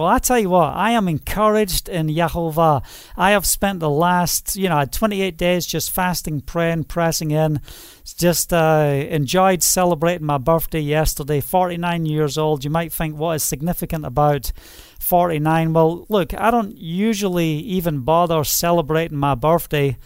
Well, I tell you what, I am encouraged in Yahovah. I have spent the last, you know, 28 days just fasting, praying, pressing in. Just uh, enjoyed celebrating my birthday yesterday, 49 years old. You might think, what is significant about 49? Well, look, I don't usually even bother celebrating my birthday.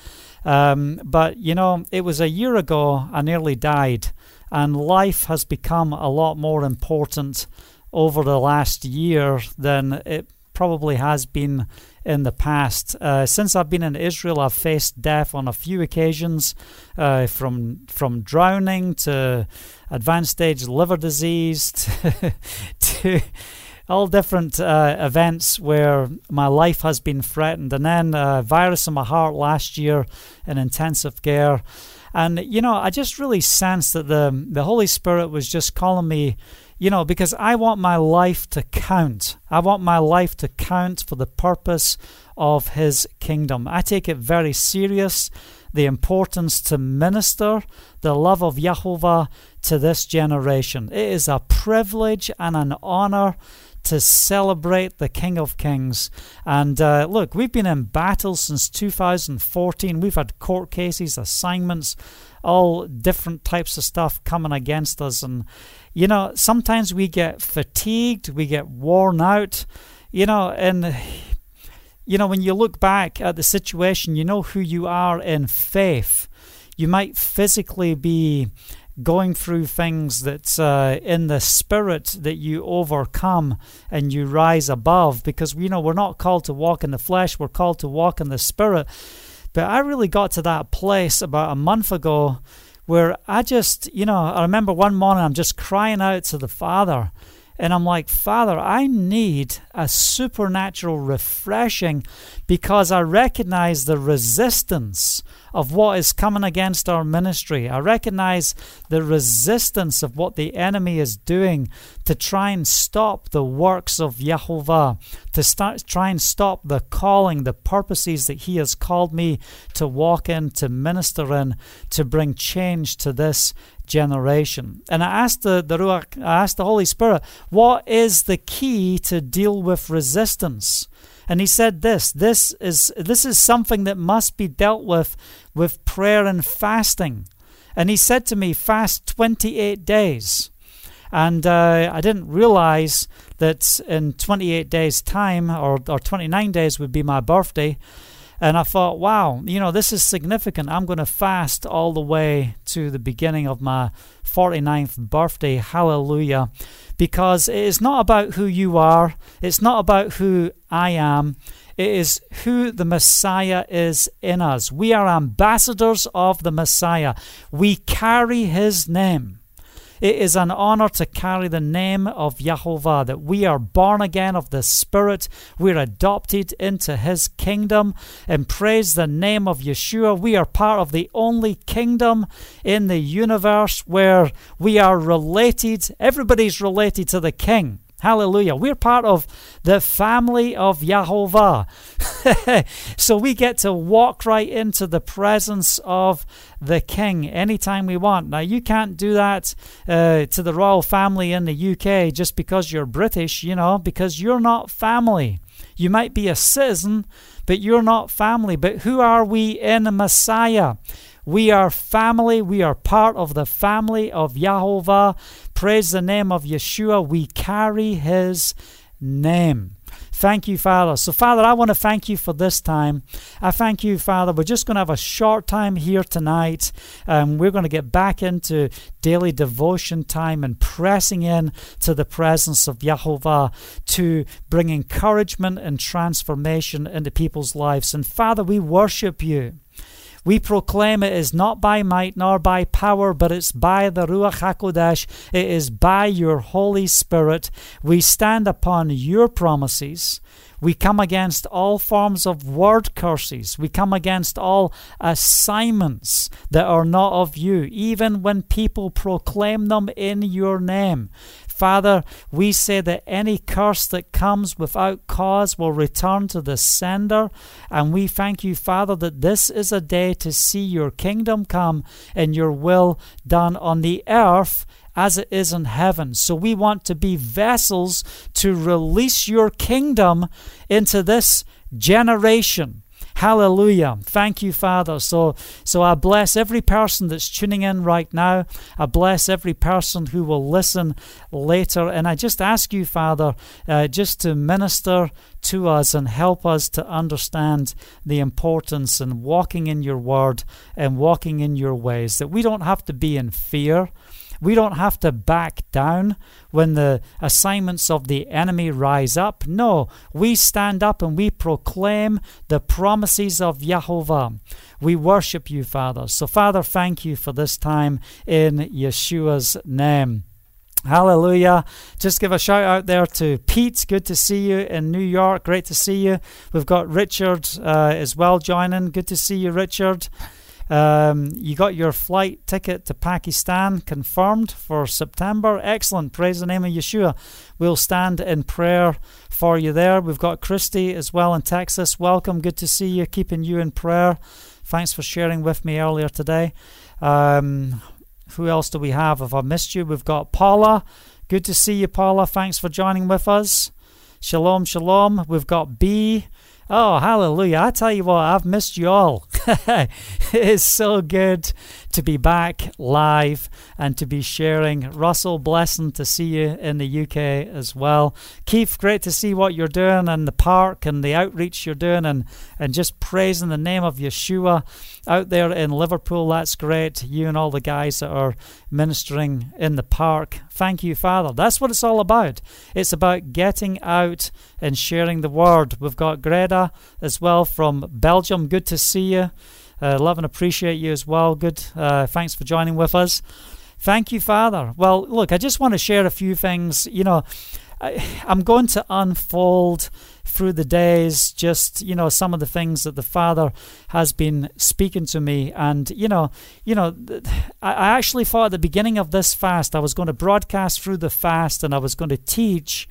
Um, but, you know, it was a year ago I nearly died, and life has become a lot more important over the last year than it probably has been in the past. Uh, since I've been in Israel, I've faced death on a few occasions, uh, from from drowning to advanced stage liver disease to, to all different uh, events where my life has been threatened, and then a virus in my heart last year in intensive care. And you know, I just really sensed that the the Holy Spirit was just calling me you know, because I want my life to count. I want my life to count for the purpose of His kingdom. I take it very serious, the importance to minister the love of Yahovah to this generation. It is a privilege and an honor to celebrate the King of Kings. And uh, look, we've been in battle since 2014. We've had court cases, assignments, all different types of stuff coming against us. And you know, sometimes we get fatigued, we get worn out, you know, and you know, when you look back at the situation, you know who you are in faith. You might physically be going through things that's uh, in the spirit that you overcome and you rise above because you know we're not called to walk in the flesh we're called to walk in the spirit but i really got to that place about a month ago where I just, you know, I remember one morning I'm just crying out to the Father. And I'm like, Father, I need a supernatural refreshing because I recognize the resistance of what is coming against our ministry. I recognize the resistance of what the enemy is doing to try and stop the works of Yahovah, to start, try and stop the calling, the purposes that He has called me to walk in, to minister in, to bring change to this generation. And I asked the, the Ruach, I asked the Holy Spirit, what is the key to deal with resistance? And he said this, this is this is something that must be dealt with with prayer and fasting. And he said to me, fast 28 days. And uh, I didn't realize that in 28 days' time, or, or 29 days would be my birthday. And I thought, wow, you know, this is significant. I'm going to fast all the way to the beginning of my 49th birthday. Hallelujah. Because it is not about who you are, it's not about who I am. It is who the Messiah is in us. We are ambassadors of the Messiah. We carry his name. It is an honor to carry the name of Yahovah, that we are born again of the Spirit. We're adopted into His kingdom. And praise the name of Yeshua. We are part of the only kingdom in the universe where we are related. Everybody's related to the King. Hallelujah. We're part of the family of Yahovah. so we get to walk right into the presence of the king anytime we want. Now, you can't do that uh, to the royal family in the UK just because you're British, you know, because you're not family. You might be a citizen, but you're not family. But who are we in Messiah? We are family. We are part of the family of Yahovah. Praise the name of Yeshua. We carry his name. Thank you, Father. So, Father, I want to thank you for this time. I thank you, Father. We're just going to have a short time here tonight. Um, we're going to get back into daily devotion time and pressing in to the presence of Yahovah to bring encouragement and transformation into people's lives. And, Father, we worship you. We proclaim it is not by might nor by power, but it's by the Ruach HaKodesh. It is by your Holy Spirit. We stand upon your promises. We come against all forms of word curses. We come against all assignments that are not of you, even when people proclaim them in your name. Father, we say that any curse that comes without cause will return to the sender. And we thank you, Father, that this is a day to see your kingdom come and your will done on the earth as it is in heaven. So we want to be vessels to release your kingdom into this generation. Hallelujah. Thank you, Father. So, so I bless every person that's tuning in right now. I bless every person who will listen later. And I just ask you, Father, uh, just to minister to us and help us to understand the importance in walking in your word and walking in your ways. That we don't have to be in fear. We don't have to back down when the assignments of the enemy rise up. No, we stand up and we proclaim the promises of Yahovah. We worship you, Father. So, Father, thank you for this time in Yeshua's name. Hallelujah. Just give a shout out there to Pete. Good to see you in New York. Great to see you. We've got Richard uh, as well joining. Good to see you, Richard. Um, you got your flight ticket to Pakistan confirmed for September. Excellent. Praise the name of Yeshua. We'll stand in prayer for you there. We've got Christy as well in Texas. Welcome. Good to see you. Keeping you in prayer. Thanks for sharing with me earlier today. Um, who else do we have? If I missed you, we've got Paula. Good to see you, Paula. Thanks for joining with us. Shalom, shalom. We've got B. Oh, hallelujah. I tell you what, I've missed you all. it's so good to be back live and to be sharing. Russell, blessing to see you in the UK as well. Keith, great to see what you're doing in the park and the outreach you're doing and, and just praising the name of Yeshua out there in Liverpool. That's great. You and all the guys that are ministering in the park. Thank you, Father. That's what it's all about. It's about getting out and sharing the word. We've got Greta as well from Belgium. Good to see you. Uh, love and appreciate you as well. Good. Uh, thanks for joining with us. Thank you, Father. Well, look, I just want to share a few things. You know, I, I'm going to unfold through the days just you know some of the things that the father has been speaking to me. And you know you know i actually thought at the beginning of this fast i was going to broadcast through the fast and i was going to teach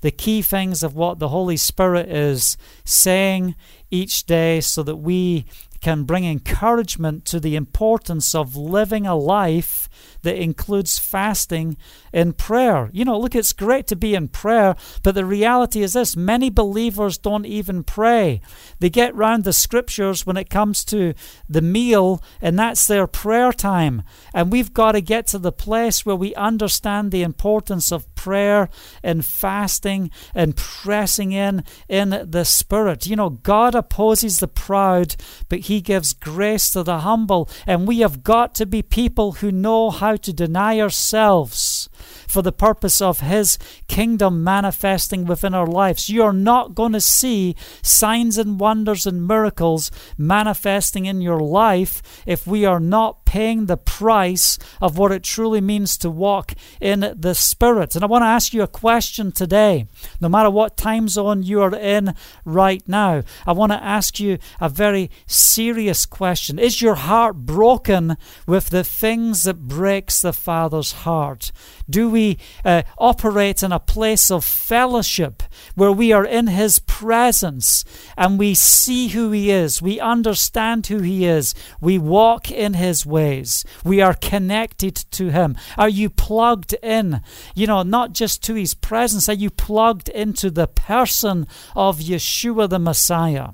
the key things of what the holy spirit is saying each day so that we can bring encouragement to the importance of living a life that includes fasting and prayer. You know, look, it's great to be in prayer, but the reality is this many believers don't even pray. They get round the scriptures when it comes to the meal, and that's their prayer time. And we've got to get to the place where we understand the importance of prayer and fasting and pressing in in the Spirit. You know, God opposes the proud, but He gives grace to the humble. And we have got to be people who know how to deny ourselves for the purpose of His kingdom manifesting within our lives. You're not going to see signs and wonders and miracles manifesting in your life if we are not paying the price of what it truly means to walk in the Spirit. And I want to ask you a question today, no matter what time zone you are in right now. I want to ask you a very serious question. Is your heart broken with the things that breaks the Father's heart? Do we uh, operate in a place of fellowship where we are in His presence and we see who He is, we understand who He is, we walk in His ways, we are connected to Him? Are you plugged in, you know, not just to His presence, are you plugged into the person of Yeshua the Messiah?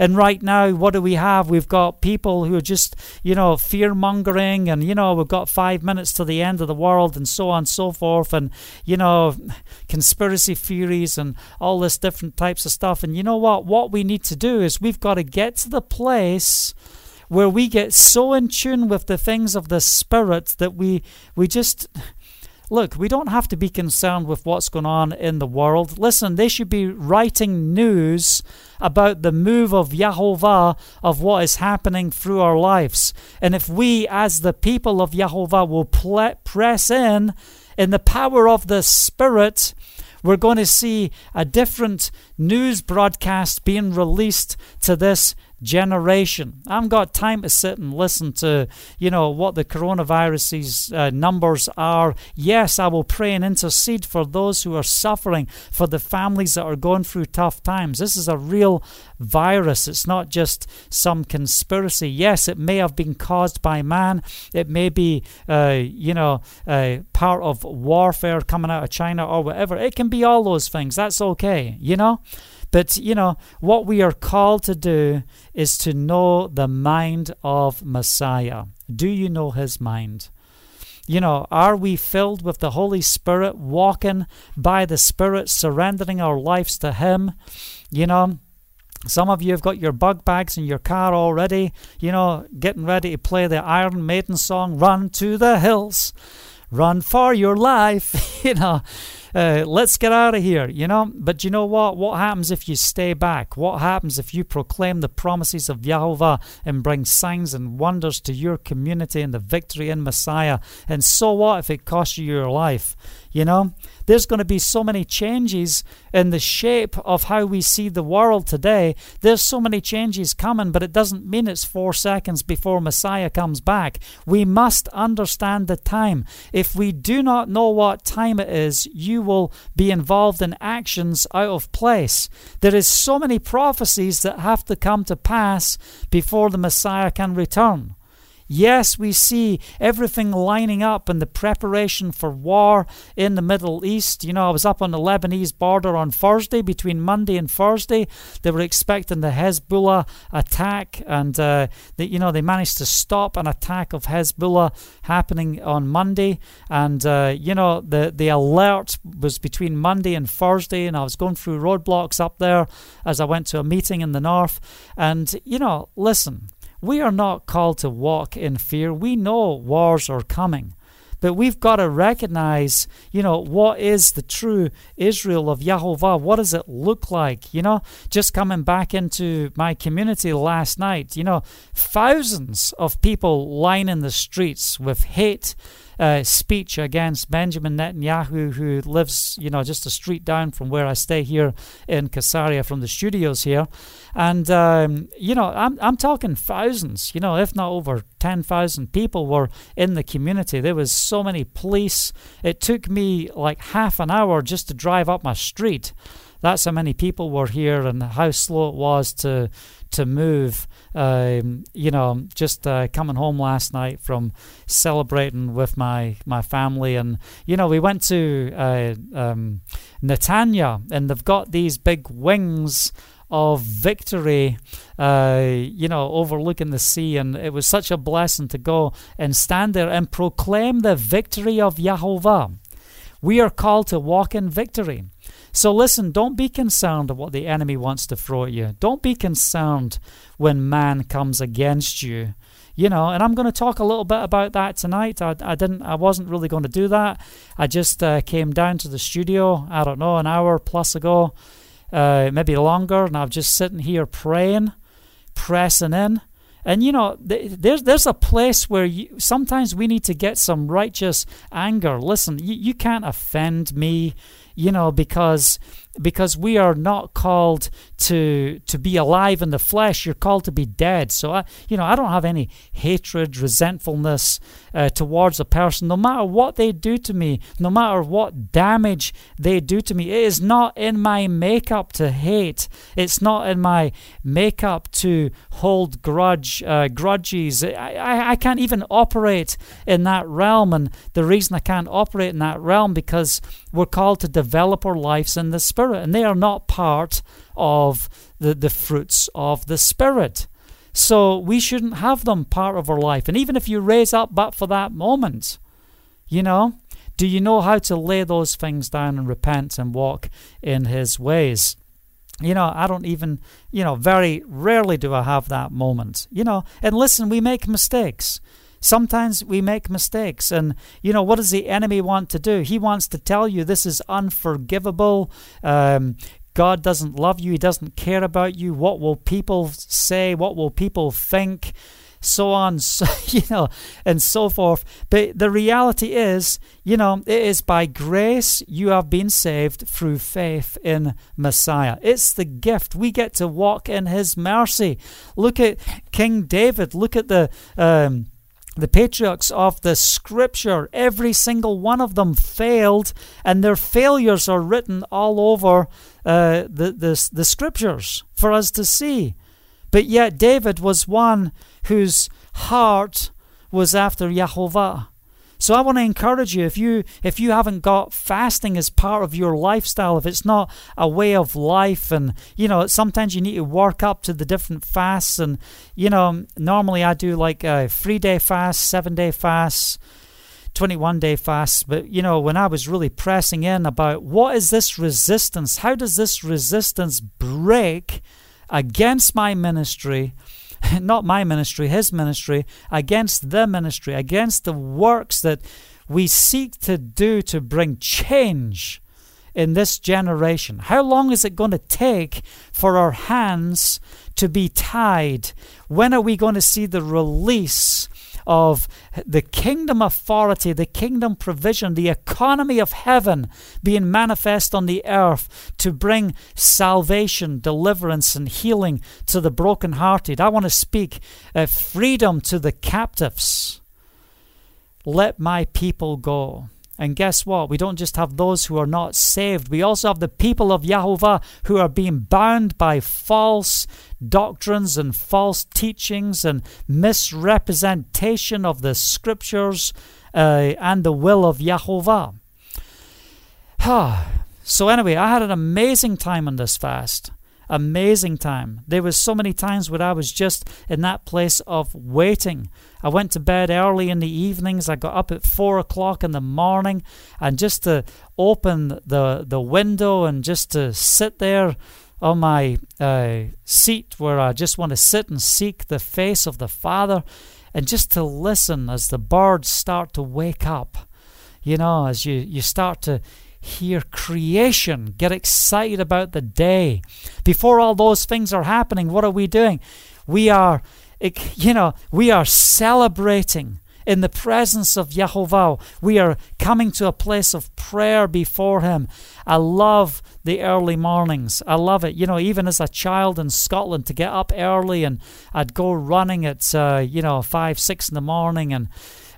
And right now, what do we have? We've got people who are just, you know, fear mongering, and, you know, we've got five minutes to the end of the world, and so on and so forth, and, you know, conspiracy theories and all this different types of stuff. And you know what? What we need to do is we've got to get to the place where we get so in tune with the things of the Spirit that we, we just Look, we don't have to be concerned with what's going on in the world. Listen, they should be writing news about the move of Yahovah of what is happening through our lives. And if we, as the people of Yahovah, will ple- press in in the power of the Spirit, we're going to see a different news broadcast being released to this generation. I haven't got time to sit and listen to, you know, what the coronavirus's uh, numbers are. Yes, I will pray and intercede for those who are suffering, for the families that are going through tough times. This is a real virus. It's not just some conspiracy. Yes, it may have been caused by man. It may be, uh, you know, uh, part of warfare coming out of China or whatever. It can be all those things. That's okay, you know. But, you know, what we are called to do is to know the mind of Messiah. Do you know his mind? You know, are we filled with the Holy Spirit, walking by the Spirit, surrendering our lives to Him? You know, some of you have got your bug bags in your car already, you know, getting ready to play the Iron Maiden song, Run to the Hills, Run for Your Life, you know uh, let's get out of here, you know. But you know what? What happens if you stay back? What happens if you proclaim the promises of Jehovah and bring signs and wonders to your community and the victory in Messiah? And so what if it costs you your life? You know, there's going to be so many changes in the shape of how we see the world today. There's so many changes coming, but it doesn't mean it's four seconds before Messiah comes back. We must understand the time. If we do not know what time it is, you will be involved in actions out of place. There is so many prophecies that have to come to pass before the Messiah can return. Yes, we see everything lining up in the preparation for war in the Middle East. You know, I was up on the Lebanese border on Thursday, between Monday and Thursday. They were expecting the Hezbollah attack, and uh, they, you know they managed to stop an attack of Hezbollah happening on Monday. And uh, you know the the alert was between Monday and Thursday, and I was going through roadblocks up there as I went to a meeting in the north. And you know, listen we are not called to walk in fear. We know wars are coming. But we've got to recognize, you know, what is the true Israel of Yahovah? What does it look like? You know, just coming back into my community last night, you know, thousands of people lining the streets with hate uh, speech against Benjamin Netanyahu, who lives, you know, just a street down from where I stay here in Caesarea from the studios here. And, um, you know, I'm, I'm talking thousands, you know, if not over 10,000 people were in the community. There was so many police. It took me like half an hour just to drive up my street. That's how many people were here and how slow it was to to move. Um, you know, just uh, coming home last night from celebrating with my my family, and you know, we went to uh, um, Netanya, and they've got these big wings of victory, uh, you know, overlooking the sea. And it was such a blessing to go and stand there and proclaim the victory of Yahovah. We are called to walk in victory. So listen, don't be concerned at what the enemy wants to throw at you. Don't be concerned when man comes against you. You know, and I'm going to talk a little bit about that tonight. I, I didn't, I wasn't really going to do that. I just uh, came down to the studio. I don't know, an hour plus ago, uh, maybe longer, and I'm just sitting here praying, pressing in. And you know, there's there's a place where you, sometimes we need to get some righteous anger. Listen, you, you can't offend me you know, because because we are not called to to be alive in the flesh. You're called to be dead. So I, you know, I don't have any hatred, resentfulness uh, towards a person, no matter what they do to me, no matter what damage they do to me. It is not in my makeup to hate. It's not in my makeup to hold grudge uh, grudges. I, I I can't even operate in that realm, and the reason I can't operate in that realm because we're called to develop our lives in the Spirit. Spirit, and they are not part of the, the fruits of the Spirit. So we shouldn't have them part of our life. And even if you raise up but for that moment, you know, do you know how to lay those things down and repent and walk in His ways? You know, I don't even, you know, very rarely do I have that moment. You know, and listen, we make mistakes. Sometimes we make mistakes. And, you know, what does the enemy want to do? He wants to tell you this is unforgivable. Um, God doesn't love you. He doesn't care about you. What will people say? What will people think? so on, so, you know, and so forth. But the reality is, you know, it is by grace you have been saved through faith in Messiah. It's the gift. We get to walk in His mercy. Look at King David. Look at the. Um, the patriarchs of the scripture, every single one of them failed, and their failures are written all over uh, the, the, the scriptures for us to see. But yet, David was one whose heart was after Yahovah. So I want to encourage you if you if you haven't got fasting as part of your lifestyle, if it's not a way of life and you know, sometimes you need to work up to the different fasts and you know, normally I do like a 3-day fast, 7-day fast, 21 day fast, but you know, when I was really pressing in about what is this resistance? How does this resistance break against my ministry? not my ministry, his ministry, against the ministry, against the works that we seek to do to bring change in this generation. How long is it going to take for our hands to be tied? When are we going to see the release of the kingdom authority, the kingdom provision, the economy of heaven being manifest on the earth to bring salvation, deliverance, and healing to the brokenhearted. I want to speak uh, freedom to the captives. Let my people go. And guess what? We don't just have those who are not saved. We also have the people of Yahovah who are being bound by false doctrines and false teachings and misrepresentation of the scriptures uh, and the will of Yahovah. so, anyway, I had an amazing time on this fast amazing time. There was so many times where I was just in that place of waiting. I went to bed early in the evenings. I got up at four o'clock in the morning, and just to open the the window and just to sit there on my uh, seat where I just want to sit and seek the face of the Father, and just to listen as the birds start to wake up. You know, as you you start to hear creation, get excited about the day. Before all those things are happening, what are we doing? We are, you know, we are celebrating in the presence of Yahovah. We are coming to a place of prayer before Him. I love the early mornings. I love it. You know, even as a child in Scotland, to get up early and I'd go running at, uh, you know, five, six in the morning and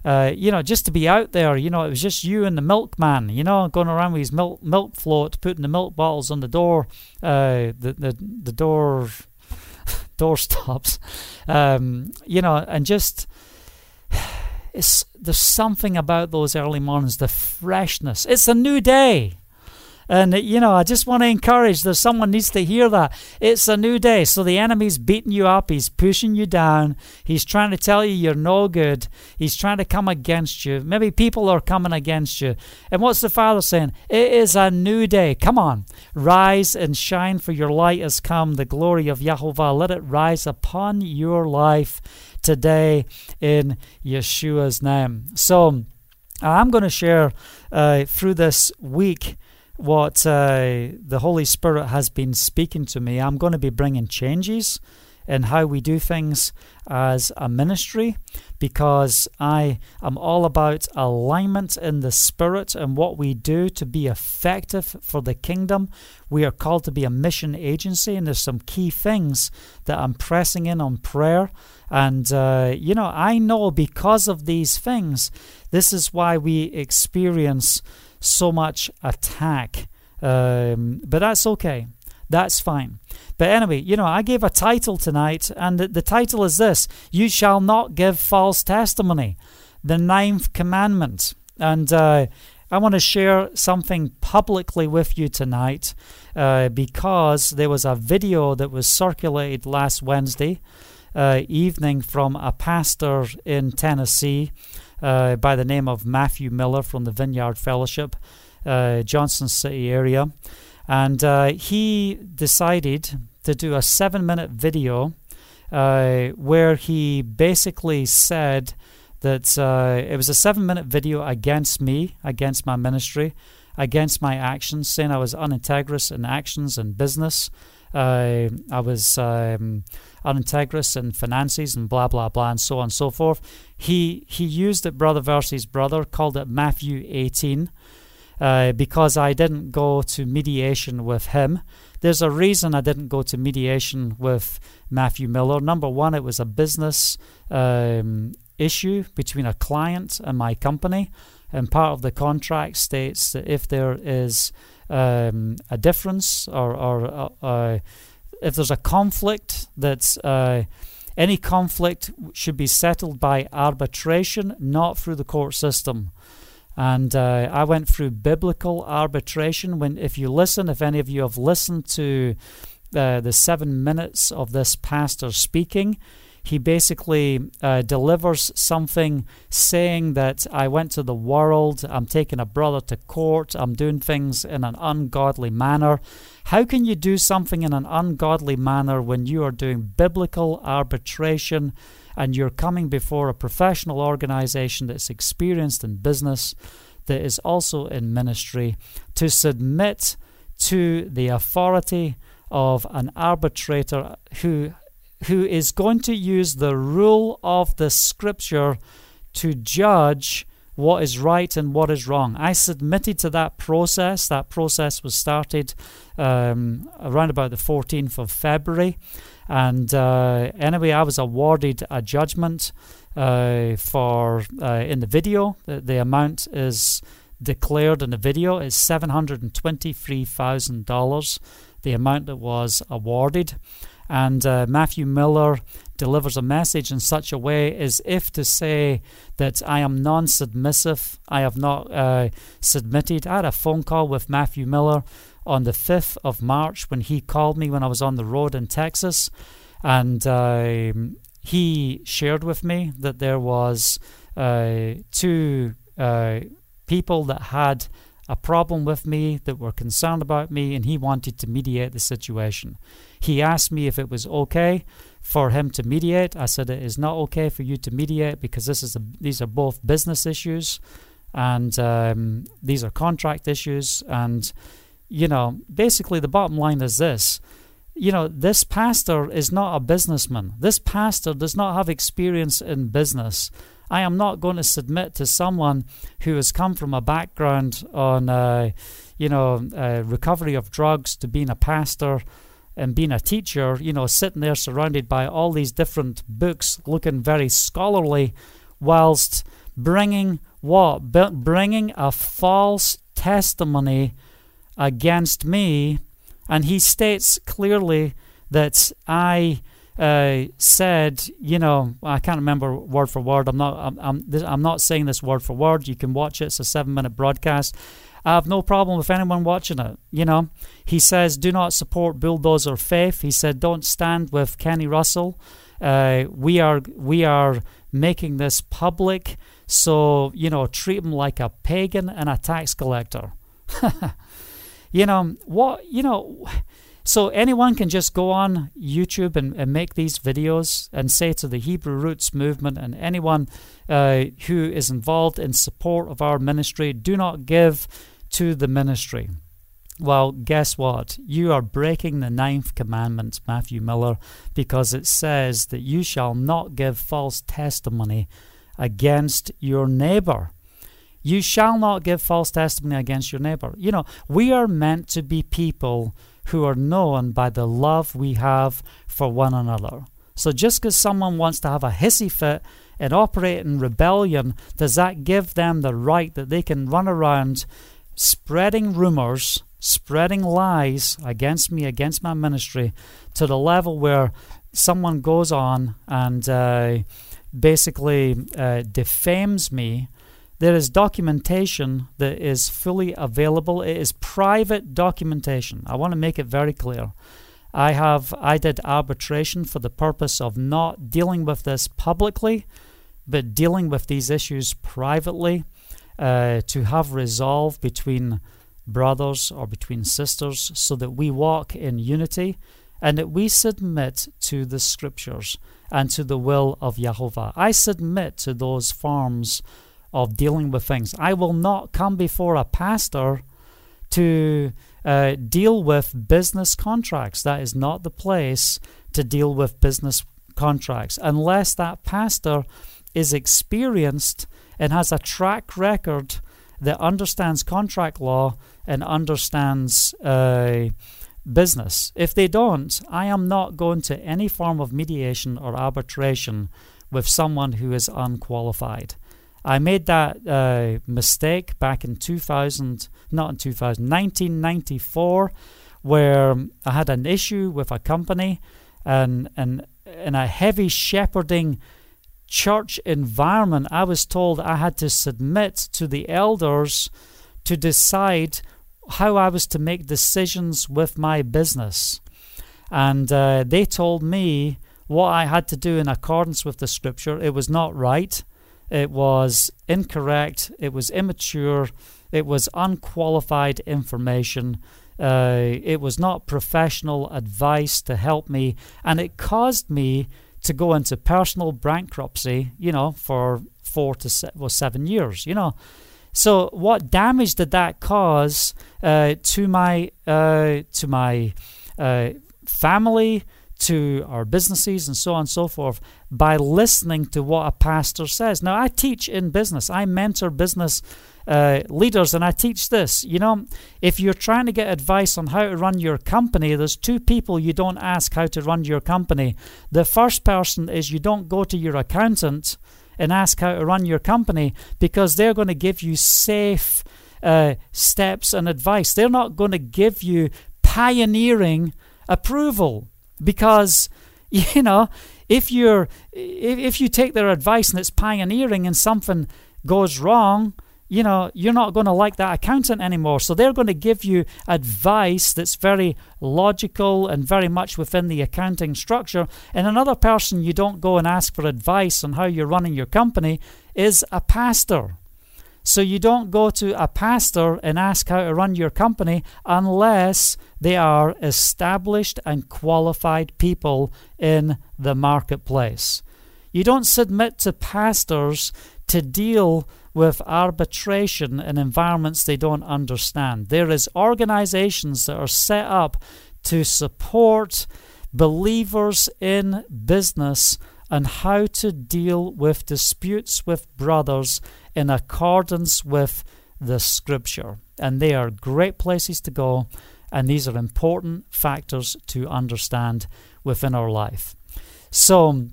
uh, you know, just to be out there, you know, it was just you and the milkman, you know, going around with his milk milk float, putting the milk bottles on the door, uh, the the the door door stops, um, you know, and just it's there's something about those early mornings, the freshness. It's a new day. And, you know, I just want to encourage that someone needs to hear that. It's a new day. So the enemy's beating you up. He's pushing you down. He's trying to tell you you're no good. He's trying to come against you. Maybe people are coming against you. And what's the Father saying? It is a new day. Come on. Rise and shine, for your light has come. The glory of Yahovah. Let it rise upon your life today in Yeshua's name. So, I'm going to share uh, through this week what uh, the Holy Spirit has been speaking to me. I'm going to be bringing changes in how we do things as a ministry because I am all about alignment in the Spirit and what we do to be effective for the kingdom. We are called to be a mission agency, and there's some key things that I'm pressing in on prayer. And, uh, you know, I know because of these things, this is why we experience so much attack. Um, but that's okay. That's fine. But anyway, you know, I gave a title tonight, and the, the title is this You shall not give false testimony. The ninth commandment. And uh, I want to share something publicly with you tonight uh, because there was a video that was circulated last Wednesday uh, evening from a pastor in Tennessee uh, by the name of Matthew Miller from the Vineyard Fellowship, uh, Johnson City area. And uh, he decided to do a seven minute video uh, where he basically said that uh, it was a seven minute video against me, against my ministry. against my actions, saying I was unintegrous in actions and business. I was um, unintegrous in finances and blah blah blah and so on and so forth. He he used it brother versus brother, called it Matthew 18, uh, because I didn't go to mediation with him. There's a reason I didn't go to mediation with Matthew Miller. Number one, it was a business um, issue between a client and my company, and part of the contract states that if there is um, a difference or, or uh, uh, if there's a conflict that's uh, any conflict should be settled by arbitration, not through the court system. And uh, I went through biblical arbitration. When, if you listen, if any of you have listened to uh, the seven minutes of this pastor speaking, he basically uh, delivers something saying that I went to the world, I'm taking a brother to court, I'm doing things in an ungodly manner. How can you do something in an ungodly manner when you are doing biblical arbitration and you're coming before a professional organization that's experienced in business, that is also in ministry, to submit to the authority of an arbitrator who who is going to use the rule of the scripture to judge what is right and what is wrong. I submitted to that process. That process was started um, around about the 14th of February. And uh, anyway, I was awarded a judgment uh, for uh, in the video. The, the, amount is declared in the video is $723,000, the amount that was awarded. And uh, Matthew Miller delivers a message in such a way as if to say that I am non submissive, I have not uh, submitted. I had a phone call with Matthew Miller on the 5th of March when he called me when I was on the road in Texas. And uh, he shared with me that there was uh, two uh, people that had a problem with me, that were concerned about me, and he wanted to mediate the situation. He asked me if it was okay for him to mediate. I said it is not okay for you to mediate because this is a, these are both business issues, and um, these are contract issues. And you know, basically, the bottom line is this: you know, this pastor is not a businessman. This pastor does not have experience in business. I am not going to submit to someone who has come from a background on, uh, you know, uh, recovery of drugs to being a pastor and being a teacher, you know, sitting there surrounded by all these different books, looking very scholarly, whilst bringing what? bringing a false testimony against me. And he states clearly that I uh, said, you know, I can't remember word for word. I'm not. I'm. I'm, this, I'm not saying this word for word. You can watch it. It's a seven-minute broadcast. I have no problem with anyone watching it. You know, he says, do not support bulldozer faith. He said, don't stand with Kenny Russell. Uh, we are we are making this public, so you know, treat him like a pagan and a tax collector. you know what? You know so anyone can just go on YouTube and, and make these videos and say to the Hebrew Roots movement and anyone uh, who is involved in support of our ministry, do not give to the ministry. Well, guess what? You are breaking the ninth commandment, Matthew Miller, because it says that you shall not give false testimony against your neighbor. You shall not give false testimony against your neighbor. You know, we are meant to be people who are known by the love we have for one another. So just because someone wants to have a hissy fit and operate in rebellion, does that give them the right that they can run around spreading rumors, spreading lies against me, against my ministry, to the level where someone goes on and uh, basically uh, defames me there is documentation that is fully available. It is private documentation. I want to make it very clear. I have I did arbitration for the purpose of not dealing with this publicly, but dealing with these issues privately uh, to have resolve between brothers or between sisters so that we walk in unity and that we submit to the scriptures and to the will of Jehovah. I submit to those forms of dealing with things. I will not come before a pastor to uh, deal with business contracts. That is not the place to deal with business contracts unless that pastor is experienced and has a track record that understands contract law and understands uh, business. If they don't, I am not going to any form of mediation or arbitration with someone who is unqualified. I made that uh, mistake back in 2000, not in 2000, 1994, where I had an issue with a company and, and in a heavy shepherding church environment, I was told I had to submit to the elders to decide how I was to make decisions with my business. And uh, they told me what I had to do in accordance with the scripture. It was not right, it was incorrect, it was immature, it was unqualified information. Uh, it was not professional advice to help me, and it caused me to go into personal bankruptcy, you know, for four to se- well, seven years, you know. So, what damage did that cause uh, to my uh, to my uh, family, to our businesses, and so on and so forth, by listening to what a pastor says? Now, I teach in business. I mentor business uh, leaders, and I teach this. You know, if you're trying to get advice on how to run your company, there's two people you don't ask how to run your company. The first person is you don't go to your accountant and ask how to run your company because they're going to give you safe uh, steps and advice. They're not going to give you pioneering approval because you know if you're if, if you take their advice and it's pioneering and something goes wrong you know, you're not going to like that accountant anymore. So they're going to give you advice that's very logical and very much within the accounting structure. And another person you don't go and ask for advice on how you're running your company is a pastor. So you don't go to a pastor and ask how to run your company unless they are established and qualified people in the marketplace. You don't submit to pastors to deal with arbitration in environments they don't understand. There is organizations that are set up to support believers in business and how to deal with disputes with brothers in accordance with the scripture. And they are great places to go, and these are important factors to understand within our life. So,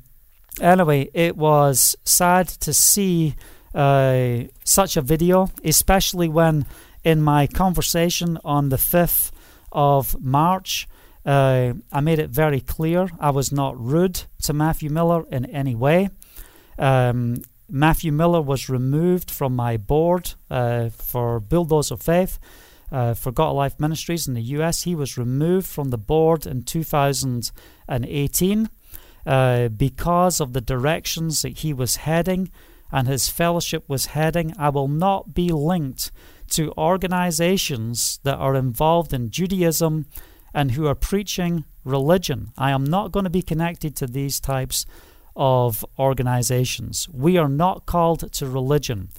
anyway, it was sad to see uh, such a video, especially when in my conversation on the 5th of March, uh, I made it very clear I was not rude to Matthew Miller in any way. Um, Matthew Miller was removed from my board uh, for Bulldozer of Faith. Uh, for God Life Ministries in the US. He was removed from the board in 2018 uh, because of the directions that he was heading and his fellowship was heading, I will not be linked to organizations that are involved in Judaism and who are preaching religion. I am not going to be connected to these types of organizations. We are not called to religion.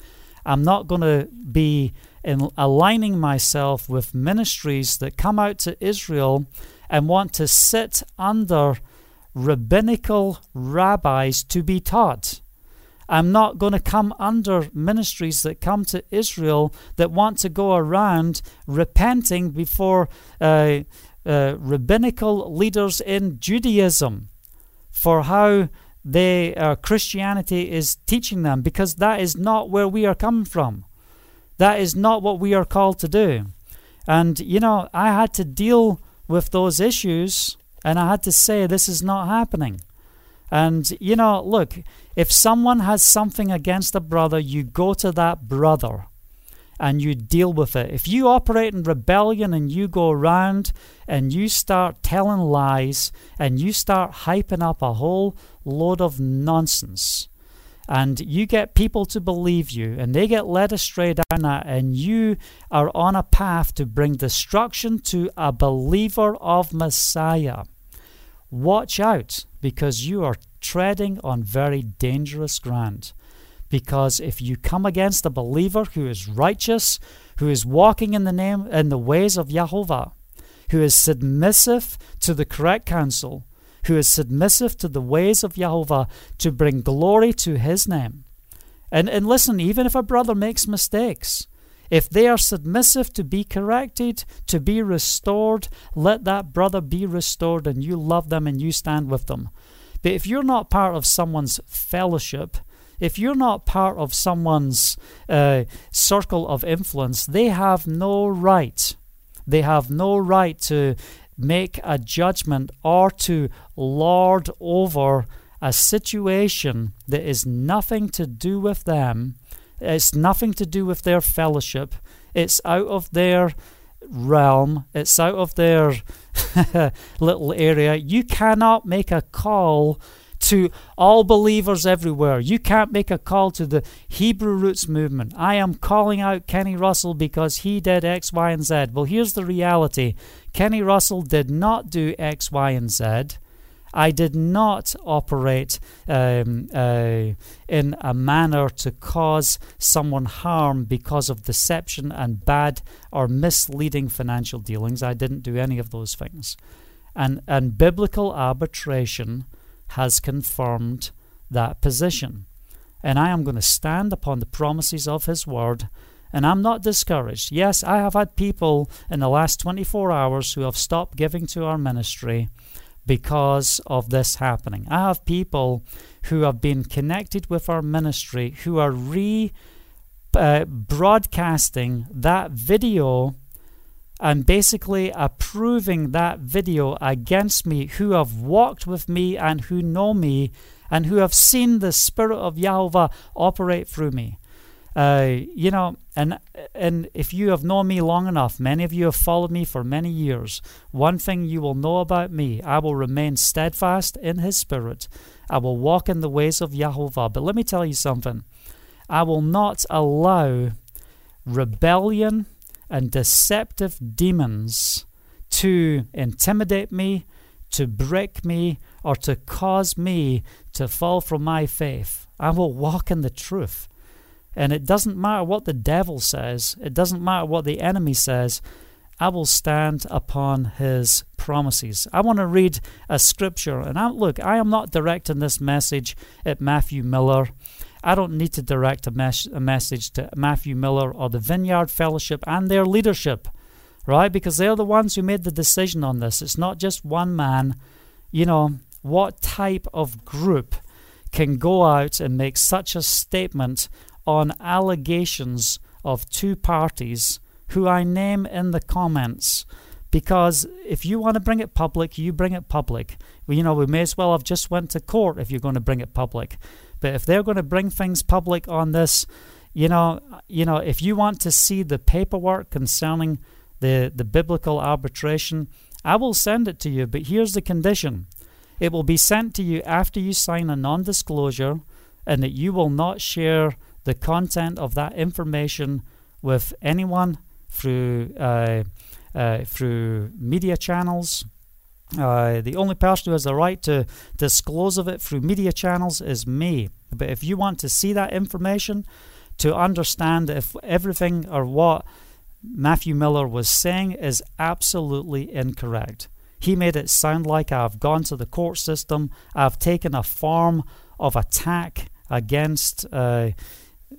I'm not going to be in aligning myself with ministries that come out to Israel and want to sit under rabbinical rabbis to be taught. I'm not going to come under ministries that come to Israel that want to go around repenting before uh, uh, rabbinical leaders in Judaism for how they uh, Christianity is teaching them, because that is not where we are coming from. That is not what we are called to do. And you know, I had to deal with those issues, and I had to say this is not happening. And, you know, look, if someone has something against a brother, you go to that brother and you deal with it. If you operate in rebellion and you go around and you start telling lies and you start hyping up a whole load of nonsense, and you get people to believe you, and they get led astray down that, and you are on a path to bring destruction to a believer of Messiah, watch out because you are treading on very dangerous ground. Because if you come against a believer who is righteous, who is walking in the name in the ways of Yahovah, who is submissive to the correct counsel, who is submissive to the ways of Yahovah to bring glory to his name. And and listen, even if a brother makes mistakes, if they are submissive to be corrected, to be restored, let that brother be restored and you love them and you stand with them. But if you're not part of someone's fellowship, if you're not part of someone's uh, circle of influence, they have no right. They have no right to make a judgment or to lord over a situation that is nothing to do with them. It's nothing to do with their fellowship. It's out of their realm. It's out of their little area. You cannot make a call to all believers everywhere. You can't make a call to the Hebrew Roots movement. I am calling out Kenny Russell because he did X, Y, and Z. Well, here's the reality Kenny Russell did not do X, Y, and Z. I did not operate um, uh, in a manner to cause someone harm because of deception and bad or misleading financial dealings. I didn't do any of those things. And, and biblical arbitration has confirmed that position. And I am going to stand upon the promises of His Word. And I'm not discouraged. Yes, I have had people in the last 24 hours who have stopped giving to our ministry because of this happening. I have people who have been connected with our ministry who are re uh, broadcasting that video and basically approving that video against me who have walked with me and who know me and who have seen the Spirit of Yahweh operate through me. Uh, you know, and and if you have known me long enough, many of you have followed me for many years. One thing you will know about me: I will remain steadfast in His Spirit. I will walk in the ways of Yahovah. But let me tell you something: I will not allow rebellion and deceptive demons to intimidate me, to break me, or to cause me to fall from my faith. I will walk in the truth. And it doesn't matter what the devil says, it doesn't matter what the enemy says. I will stand upon his promises. I want to read a scripture. And I, look, I am not directing this message at Matthew Miller. I don't need to direct a, mes- a message to Matthew Miller or the Vineyard Fellowship and their leadership, right? Because they're the ones who made the decision on this. It's not just one man. You know, what type of group can go out and make such a statement on allegations of two parties who I name in the comments. Because if you want to bring it public, you bring it public. You know, we may as well have just went to court if you're going to bring it public. But if they're going to bring things public on this, you know, you know, if you want to see the paperwork concerning the, the biblical arbitration, I will send it to you. But here's the condition it will be sent to you after you sign a non disclosure and that you will not share the content of that information with anyone through uh, uh, through media channels. Uh, the only person who has the right to disclose of it through media channels is me. But if you want to see that information, to understand if everything or what Matthew Miller was saying is absolutely incorrect. He made it sound like I've gone to the court system, I've taken a form of attack against uh,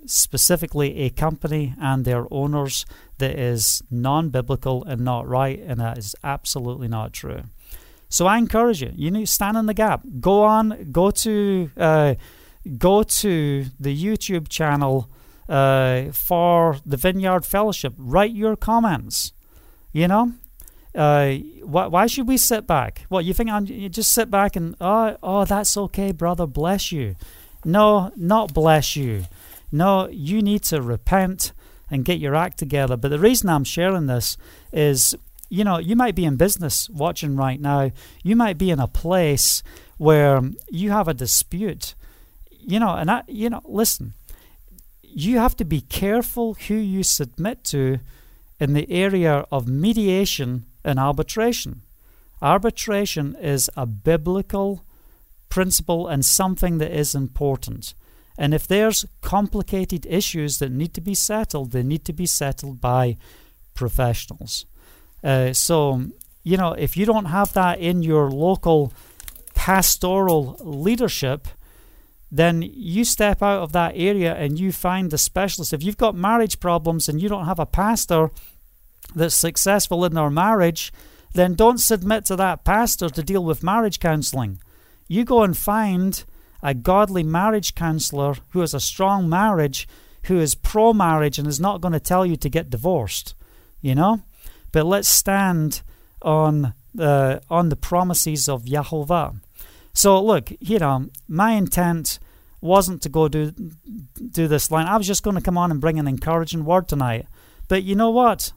specifically a company and their owners that is non biblical and not right, and that is absolutely not true. So I encourage you, you need to stand in the gap. Go on, go to uh, go to the YouTube channel uh, for the Vineyard Fellowship. Write your comments. You know, uh, why, why should we sit back? What you think? I'm, you just sit back and oh, oh, that's okay, brother. Bless you. No, not bless you. No, you need to repent and get your act together. But the reason I'm sharing this is, you know, you might be in business watching right now. You might be in a place where you have a dispute. You know, and I, you know, listen, you have to be careful who you submit to in the area of mediation and arbitration. Arbitration is a biblical principle and something that is important. And if there's complicated issues that need to be settled, they need to be settled by professionals. Uh, so, you know, if you don't have that in your local pastoral leadership, then you step out of that area and you find the specialist. If you've got marriage problems and you don't have a pastor that's successful in their marriage, then don't submit to that pastor to deal with marriage counseling. You go and find a godly marriage counselor who has a strong marriage, who is pro marriage and is not going to tell you to get divorced, you know? But let's stand on the, on the promises of Yahovah. So, look, you know, my intent wasn't to go do, do this line. I was just going to come on and bring an encouraging word tonight. But you know what?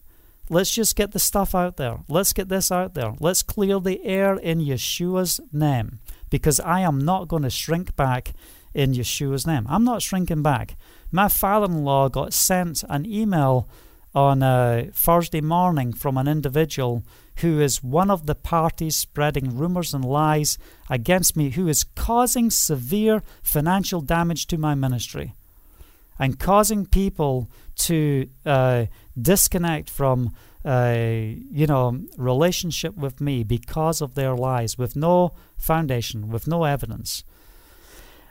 Let's just get the stuff out there. Let's get this out there. Let's clear the air in Yeshua's name because I am not going to shrink back in Yeshua's name. I'm not shrinking back. My father in law got sent an email on a Thursday morning from an individual who is one of the parties spreading rumors and lies against me, who is causing severe financial damage to my ministry and causing people to uh, disconnect from uh, you know relationship with me because of their lies with no foundation with no evidence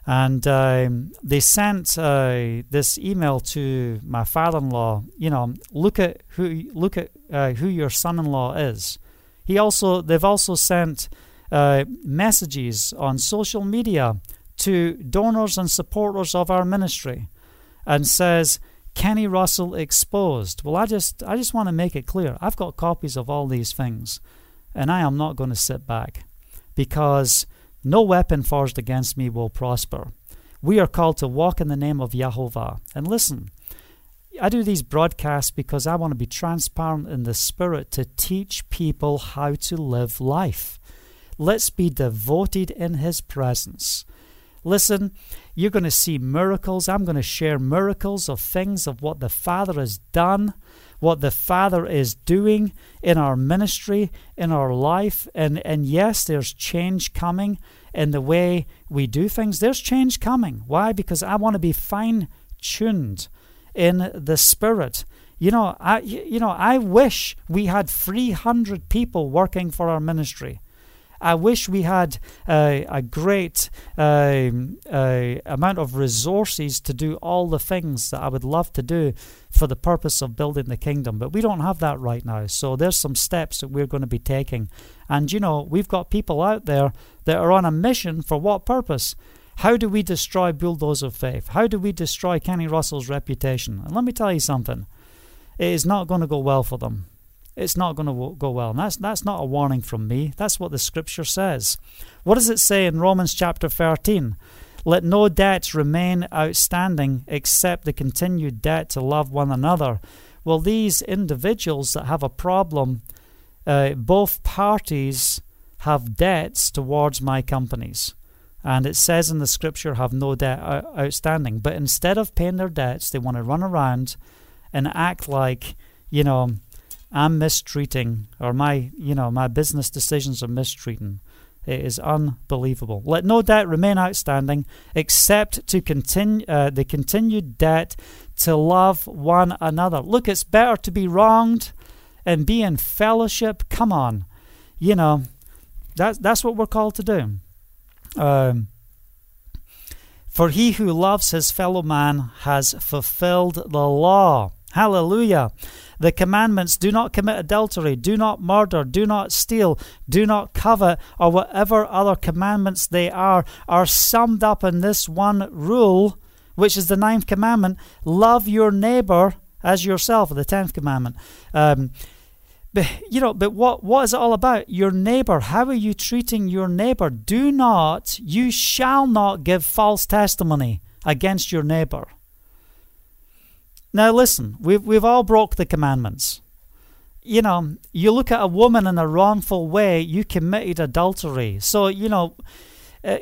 and um, they sent uh, this email to my father-in-law you know look at who look at uh, who your son-in-law is he also they've also sent uh, messages on social media to donors and supporters of our ministry and says Kenny Russell exposed. Well, I just I just want to make it clear. I've got copies of all these things, and I am not going to sit back because no weapon forged against me will prosper. We are called to walk in the name of Yahovah. And listen, I do these broadcasts because I want to be transparent in the spirit to teach people how to live life. Let's be devoted in His presence. Listen, you're going to see miracles. I'm going to share miracles of things of what the Father has done, what the Father is doing in our ministry, in our life. And, and yes, there's change coming in the way we do things. There's change coming. Why? Because I want to be fine tuned in the Spirit. You know, I you know, I wish we had 300 people working for our ministry. I wish we had uh, a great uh, amount of resources to do all the things that I would love to do for the purpose of building the kingdom. But we don't have that right now. So there's some steps that we're going to be taking. And, you know, we've got people out there that are on a mission for what purpose? How do we destroy Bulldozer of Faith? How do we destroy Kenny Russell's reputation? And let me tell you something. It is not going to go well for them it's not going to go well. And that's, that's not a warning from me. That's what the scripture says. What does it say in Romans chapter 13? Let no debts remain outstanding except the continued debt to love one another. Well, these individuals that have a problem, uh, both parties have debts towards my companies. And it says in the scripture, have no debt outstanding. But instead of paying their debts, they want to run around and act like, you know, I'm mistreating, or my, you know, my business decisions are mistreating. It is unbelievable. Let no debt remain outstanding except to continue uh, the continued debt to love one another. Look, it's better to be wronged and be in fellowship. Come on, you know, that's that's what we're called to do. Um, for he who loves his fellow man has fulfilled the law. Hallelujah. The commandments do not commit adultery, do not murder, do not steal, do not covet, or whatever other commandments they are, are summed up in this one rule, which is the ninth commandment love your neighbor as yourself, the tenth commandment. Um, but you know, but what what is it all about? Your neighbor. How are you treating your neighbor? Do not, you shall not give false testimony against your neighbor. Now, listen, we've, we've all broke the commandments. You know, you look at a woman in a wrongful way, you committed adultery. So, you know, uh,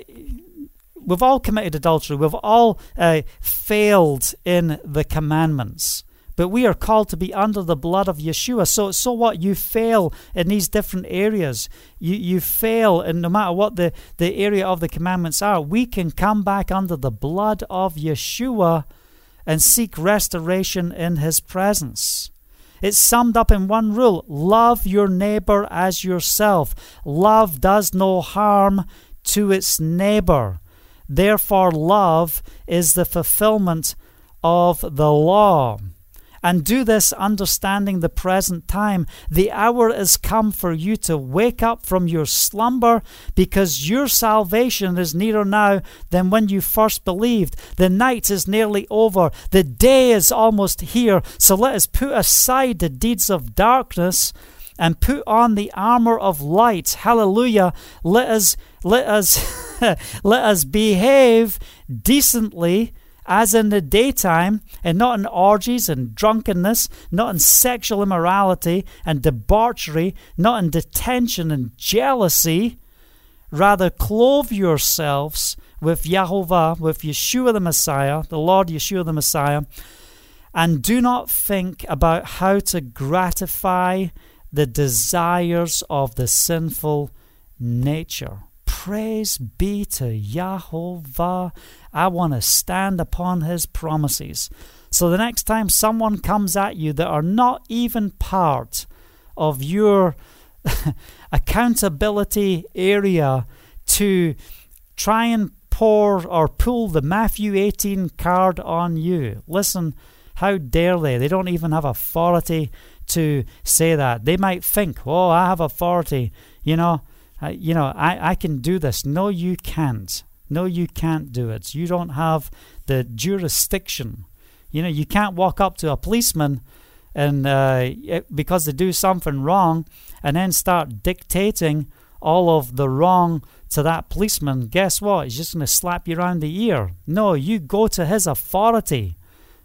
we've all committed adultery. We've all uh, failed in the commandments. but we are called to be under the blood of Yeshua. So, so what? You fail in these different areas. You, you fail, and no matter what the, the area of the commandments are, we can come back under the blood of Yeshua and seek restoration in his presence. It's summed up in one rule love your neighbor as yourself. Love does no harm to its neighbor. Therefore, love is the fulfillment of the law and do this understanding the present time. The hour is come for you to wake up from your slumber because your salvation is nearer now than when you first believed. The night is nearly over, the day is almost here. So let us put aside the deeds of darkness and put on the armor of light. Hallelujah. Let us let us let us behave decently as in the daytime, and not in orgies and drunkenness, not in sexual immorality and debauchery, not in detention and jealousy. Rather, clothe yourselves with Yahovah, with Yeshua the Messiah, the Lord Yeshua the Messiah, and do not think about how to gratify the desires of the sinful nature. Praise be to Yahovah. I want to stand upon his promises. So the next time someone comes at you that are not even part of your accountability area to try and pour or pull the Matthew 18 card on you, listen, how dare they? They don't even have authority to say that. They might think, oh, I have authority. You know, uh, you know, I, I can do this. No, you can't. No, you can't do it. You don't have the jurisdiction. You know, you can't walk up to a policeman and uh, because they do something wrong and then start dictating all of the wrong to that policeman. Guess what? He's just going to slap you around the ear. No, you go to his authority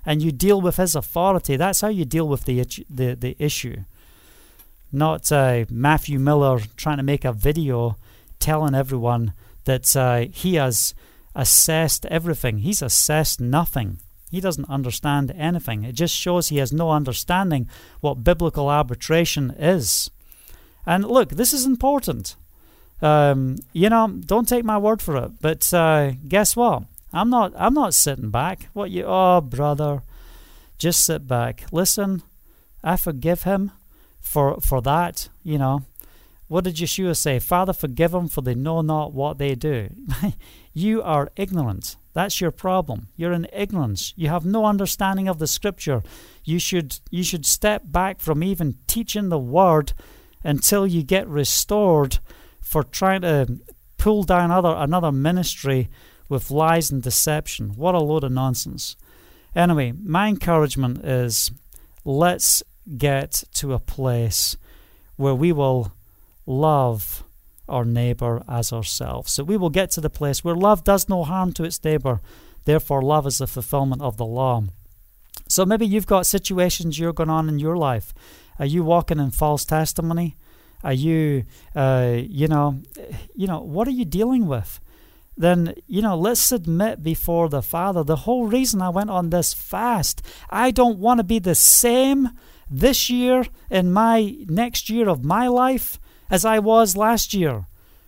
and you deal with his authority. That's how you deal with the, the, the issue not uh, Matthew Miller trying to make a video telling everyone that uh, he has assessed everything. He's assessed nothing. He doesn't understand anything. It just shows he has no understanding what biblical arbitration is. And look, this is important. Um, you know, don't take my word for it. But uh, guess what? I'm not. I'm not sitting back. What you? Oh, brother, just sit back. Listen, I forgive him for for that, you know. What did Yeshua say? Father, forgive them, for they know not what they do. you are ignorant. That's your problem. You're in ignorance. You have no understanding of the Scripture. You should you should step back from even teaching the Word until you get restored for trying to pull down other another ministry with lies and deception. What a load of nonsense. Anyway, my encouragement is let's get to a place where we will love our neighbor as ourselves. So we will get to the place where love does no harm to its neighbor. Therefore, love is the fulfillment of the law. So maybe you've got situations you're going on in your life. Are you walking in false testimony? Are you, uh, you know, you know, what are you dealing with? Then you know, let's submit before the Father. The whole reason I went on this fast, I don't want to be the same this year in my next year of my life as I was last year.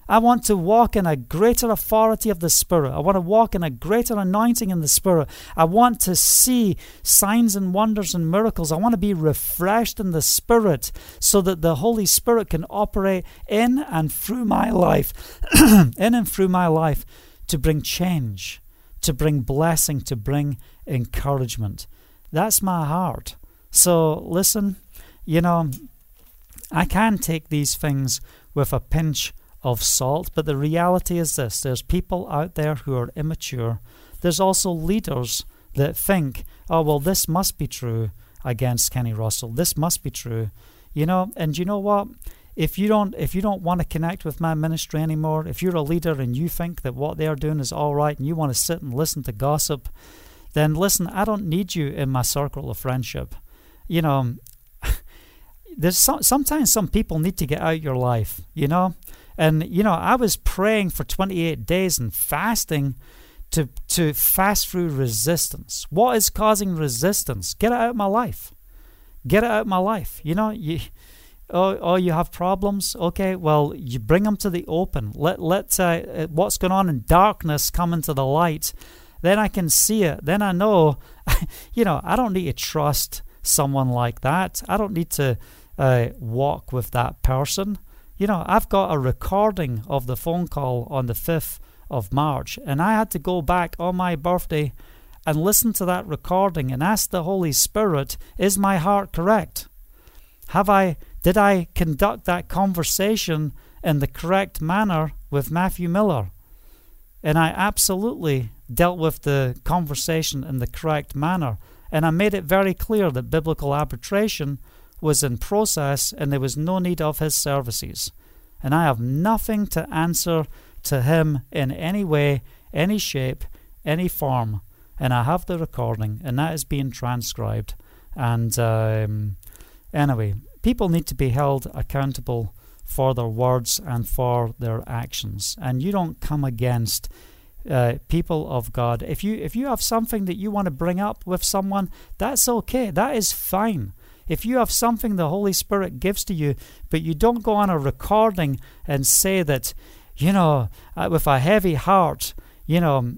I want to walk in a greater authority of the Spirit. I want to walk in a greater anointing in the Spirit. I want to see signs and wonders and miracles. I want to be refreshed in the Spirit so that the Holy Spirit can operate in and through my life, in and through my life to bring change, to bring blessing, to bring encouragement. That's my heart. So, listen, you know, I can take these things with a pinch of salt, but the reality is this there's people out there who are immature. There's also leaders that think, oh, well, this must be true against Kenny Russell. This must be true. You know, and you know what? If you don't if you don't want to connect with my ministry anymore, if you're a leader and you think that what they are doing is all right and you want to sit and listen to gossip, then listen, I don't need you in my circle of friendship you know, there's some, sometimes some people need to get out your life, you know. And you know, I was praying for 28 days and fasting to to fast through resistance. What is causing resistance? Get it out of my life. Get it out of my life. You know, you oh, oh you have problems. Okay, well, you bring them to the open. Let let uh, uh, what's going on in darkness come into the light. Then I can see it. Then I know. you know, I don't need to trust someone like that. I don't need to uh, walk with that person. You know, I've got a recording of the phone call on the 5th of March, and I had to go back on my birthday and listen to that recording and ask the Holy Spirit, is my heart correct? Have I did I conduct that conversation in the correct manner with Matthew Miller? And I absolutely dealt with the conversation in the correct manner. And I made it very clear that biblical arbitration was in process and there was no need of his services. And I have nothing to answer to him in any way, any shape, any form. And I have the recording, and that is being transcribed. And um, anyway, people need to be held accountable for their words and for their actions. And you don't come against uh, people of God. If you if you have something that you want to bring up with someone, that's okay. That is fine. If you have something the Holy Spirit gives to you, but you don't go on a recording and say that, you know, uh, with a heavy heart, you know,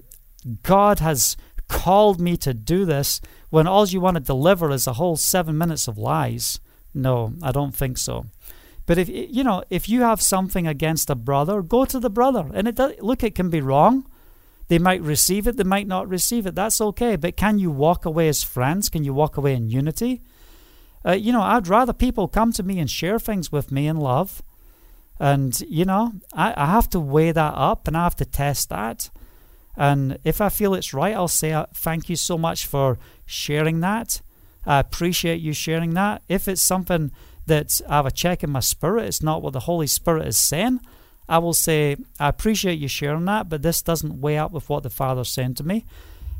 God has called me to do this, when all you want to deliver is a whole seven minutes of lies. No, I don't think so. But if you know, if you have something against a brother, go to the brother. And it does, look, it can be wrong. They might receive it, they might not receive it. That's okay. But can you walk away as friends? Can you walk away in unity? Uh, you know, I'd rather people come to me and share things with me in love. And, you know, I, I have to weigh that up and I have to test that. And if I feel it's right, I'll say, uh, thank you so much for sharing that. I appreciate you sharing that. If it's something that I have a check in my spirit, it's not what the Holy Spirit is saying, I will say, I appreciate you sharing that, but this doesn't weigh up with what the Father's saying to me.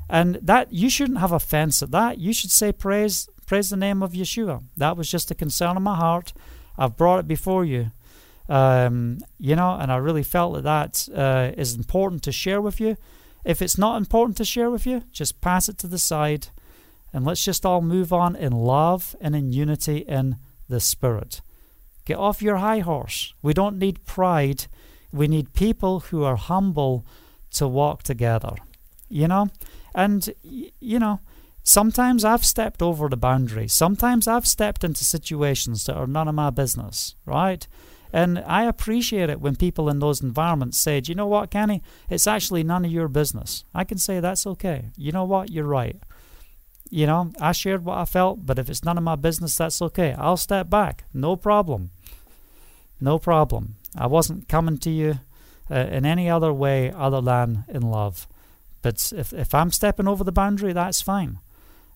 And that you shouldn't have offense at that. You should say, Praise Praise the name of Yeshua. That was just a concern of my heart. I've brought it before you. Um, you know, and I really felt that that uh, is important to share with you. If it's not important to share with you, just pass it to the side and let's just all move on in love and in unity in the Spirit. Get off your high horse. We don't need pride. We need people who are humble to walk together. You know? And, you know, Sometimes I've stepped over the boundary. Sometimes I've stepped into situations that are none of my business, right? And I appreciate it when people in those environments say, you know what, Kenny? It's actually none of your business. I can say that's okay. You know what? You're right. You know, I shared what I felt, but if it's none of my business, that's okay. I'll step back. No problem. No problem. I wasn't coming to you uh, in any other way other than in love. But if, if I'm stepping over the boundary, that's fine.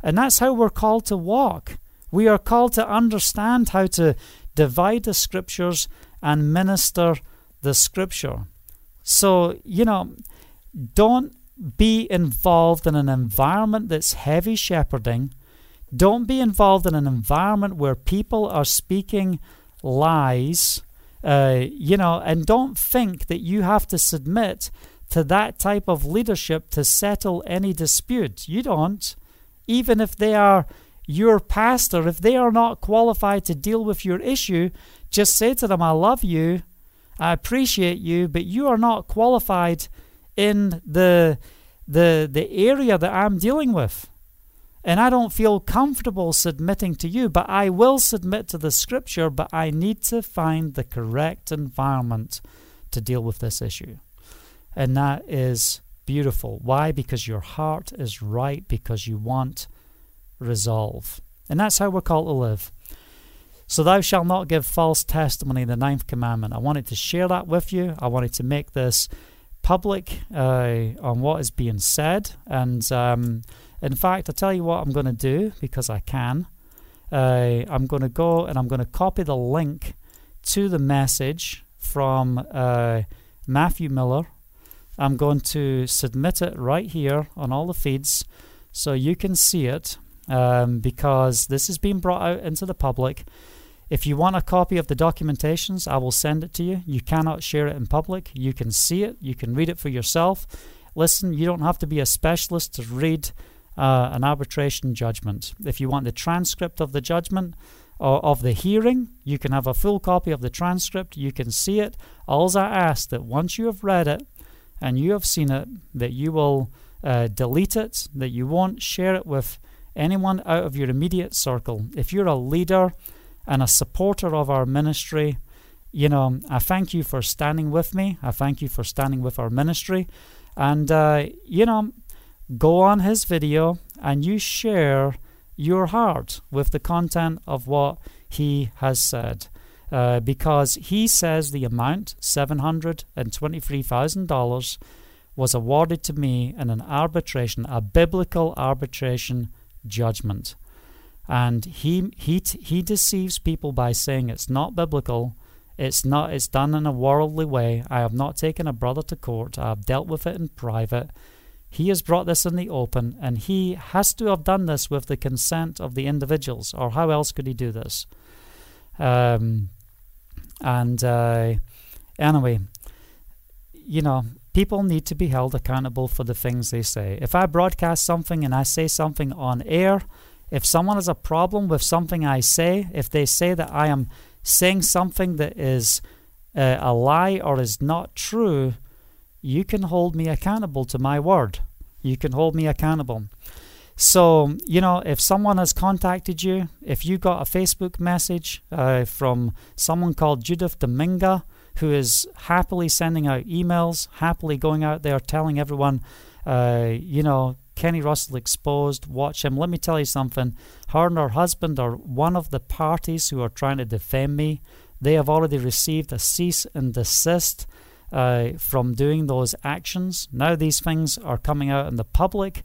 And that's how we're called to walk. We are called to understand how to divide the scriptures and minister the scripture. So, you know, don't be involved in an environment that's heavy shepherding. Don't be involved in an environment where people are speaking lies, uh, you know, and don't think that you have to submit to that type of leadership to settle any dispute. You don't even if they are your pastor, if they are not qualified to deal with your issue, just say to them, I love you, I appreciate you, but you are not qualified in the the the area that I'm dealing with. And I don't feel comfortable submitting to you, but I will submit to the scripture, but I need to find the correct environment to deal with this issue. And that is beautiful. Why? Because your heart is right, because you want resolve. And that's how we're called to live. So, thou shalt not give false testimony, the ninth commandment. I wanted to share that with you. I wanted to make this public uh, on what is being said. And um, in fact, I tell you what I'm going to do because I can. Uh, I'm going to go and I'm going to copy the link to the message from uh, Matthew Miller I'm going to submit it right here on all the feeds so you can see it um, because this is being brought out into the public. If you want a copy of the documentations, I will send it to you. You cannot share it in public. You can see it, you can read it for yourself. Listen, you don't have to be a specialist to read uh, an arbitration judgment. If you want the transcript of the judgment or of the hearing, you can have a full copy of the transcript. You can see it. All I ask that once you have read it and you have seen it, that you will uh, delete it, that you won't share it with anyone out of your immediate circle. If you're a leader and a supporter of our ministry, you know, I thank you for standing with me. I thank you for standing with our ministry. And, uh, you know, go on his video and you share your heart with the content of what he has said. Uh, because he says the amount, $723,000, was awarded to me in an arbitration, a biblical arbitration judgment. And he, he, he deceives people by saying it's not biblical it's not. It's done in a worldly way. I have not taken a brother to court. I have dealt with it in private. He has brought this in the open, and he has to have done this with the consent of the individuals, or how else could he do this? Um, and uh, anyway, you know, people need to be held accountable for the things they say. If I broadcast something and I say something on air, if someone has a problem with something I say, if they say that I am saying something that is uh, a lie or is not true, you can hold me accountable to my word. You can hold me accountable. So, you know, if someone has contacted you, if you got a Facebook message uh, from someone called Judith Dominga, who is happily sending out emails, happily going out there telling everyone, uh, you know, Kenny Russell exposed. Watch him. Let me tell you something. Her and her husband are one of the parties who are trying to defend me. They have already received a cease and desist uh, from doing those actions. Now these things are coming out in the public.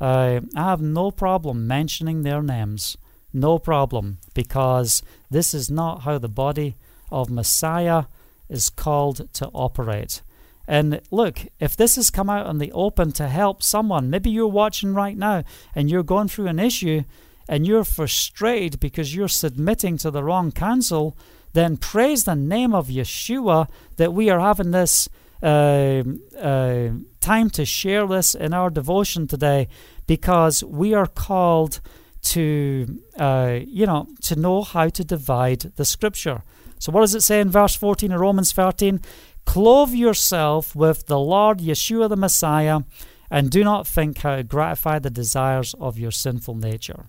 Uh, I have no problem mentioning their names. No problem, because this is not how the body of Messiah is called to operate. And look, if this has come out in the open to help someone, maybe you're watching right now and you're going through an issue and you're frustrated because you're submitting to the wrong counsel, then praise the name of Yeshua that we are having this uh, uh, time to share this in our devotion today because we are called to, uh, you know, to know how to divide the scripture. So, what does it say in verse 14 of Romans 13? Clothe yourself with the Lord Yeshua the Messiah, and do not think how to gratify the desires of your sinful nature.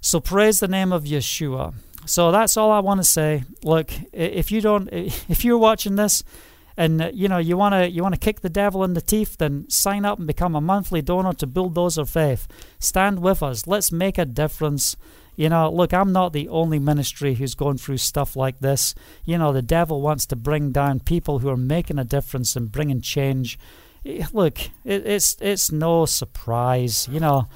So praise the name of Yeshua. So that's all I want to say. Look, if you don't, if you're watching this, and you know you want to you want to kick the devil in the teeth, then sign up and become a monthly donor to Bulldozer of Faith. Stand with us. Let's make a difference. You know, look, I'm not the only ministry who's going through stuff like this. You know, the devil wants to bring down people who are making a difference and bringing change. Eh, look, it, it's it's no surprise. You know,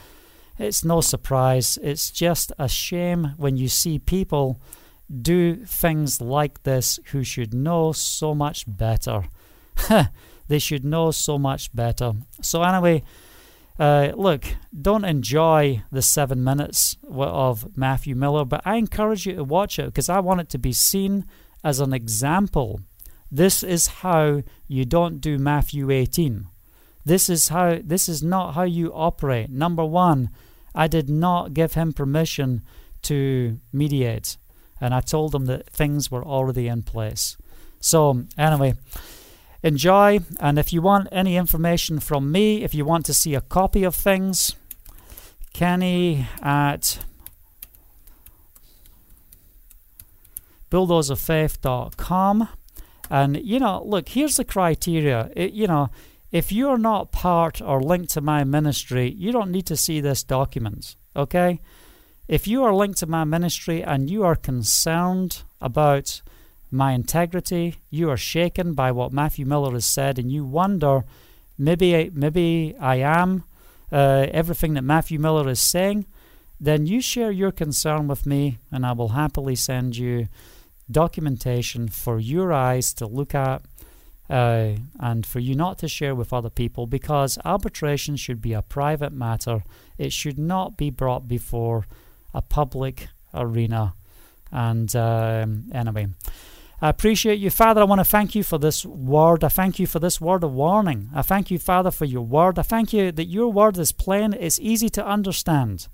it's no surprise. It's just a shame when you see people do things like this who should know so much better. they should know so much better. So anyway. Uh, look, don't enjoy the seven minutes of Matthew Miller, but I encourage you to watch it because I want it to be seen as an example. This is how you don't do Matthew 18. This is how this is not how you operate. Number 1, I did not give him permission to mediate, and I told them that things were already in place. So, anyway, enjoy. And if you want any information from me, if you want to see a copy of things, Kenny at bulldozerfaith.com. And, you know, look, here's the criteria. It, you know, if you're not part or linked to my ministry, you don't need to see this document, okay? If you are linked to my ministry and you are concerned about my integrity. You are shaken by what Matthew Miller has said, and you wonder, maybe, maybe I am uh, everything that Matthew Miller is saying. Then you share your concern with me, and I will happily send you documentation for your eyes to look at uh, and for you not to share with other people because arbitration should be a private matter. It should not be brought before a public arena. And um, anyway, I appreciate you, Father. I want to thank you for this word. I thank you for this word of warning. I thank you, Father, for your word. I thank you that your word is plain, it's easy to understand.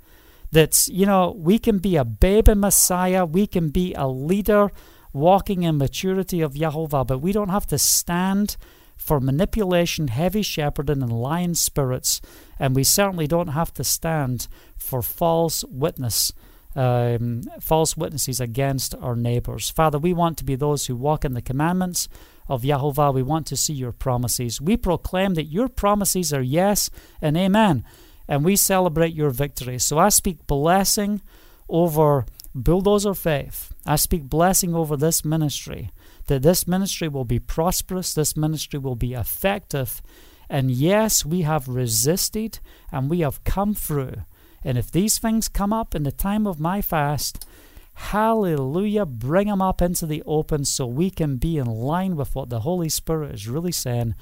That, you know, we can be a babe in Messiah, we can be a leader walking in maturity of Yahovah, but we don't have to stand for manipulation, heavy shepherding, and lying spirits, and we certainly don't have to stand for false witness um, false witnesses against our neighbors. Father, we want to be those who walk in the commandments of Yahovah. We want to see your promises. We proclaim that your promises are yes and amen, and we celebrate your victory. So I speak blessing over Bulldozer Faith. I speak blessing over this ministry, that this ministry will be prosperous, this ministry will be effective. And yes, we have resisted and we have come through and if these things come up in the time of my fast, hallelujah, bring them up into the open so we can be in line with what the Holy Spirit is really saying.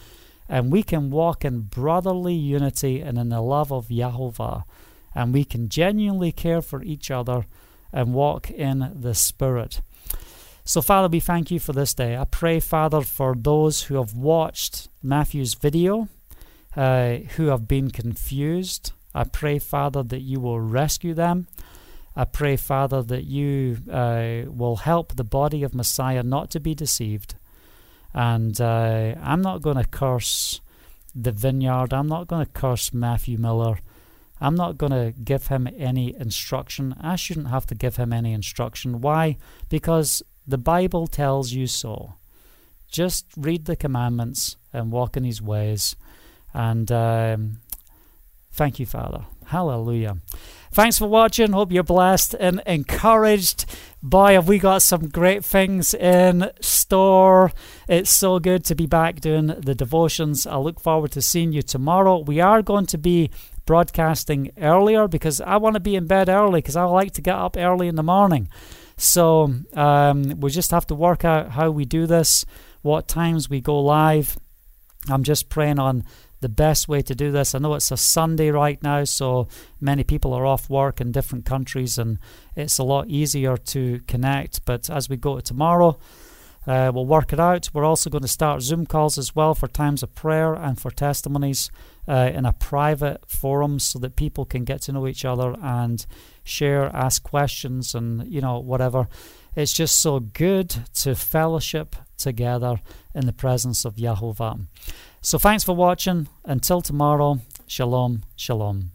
And we can walk in brotherly unity and in the love of Yahovah. And we can genuinely care for each other and walk in the Spirit. So, Father, we thank you for this day. I pray, Father, for those who have watched Matthew's video, uh, who have been confused, I pray, Father, that you will rescue them. I pray, Father, that you uh, will help the body of Messiah not to be deceived. And uh, I'm not going to curse the vineyard. I'm not going to curse Matthew Miller. I'm not going to give him any instruction. I shouldn't have to give him any instruction. Why? Because the Bible tells you so. Just read the commandments and walk in his ways. And um, Thank you, Father. Hallelujah. Thanks for watching. Hope you're blessed and encouraged. Boy, have we got some great things in store. It's so good to be back doing the devotions. I look forward to seeing you tomorrow. We are going to be broadcasting earlier because I want to be in bed early because I like to get up early in the morning. So um, we just have to work out how we do this, what times we go live. I'm just praying on the best way to do this. I know it's a Sunday right now, so many people are off work in different countries, and it's a lot easier to connect. But as we go to tomorrow, uh, we'll work it out. We're also going to start Zoom calls as well for times of prayer and for testimonies uh, in a private forum so that people can get to know each other and share, ask questions, and you know, whatever. It's just so good to fellowship together in the presence of Yahovah. So thanks for watching. Until tomorrow, shalom, shalom.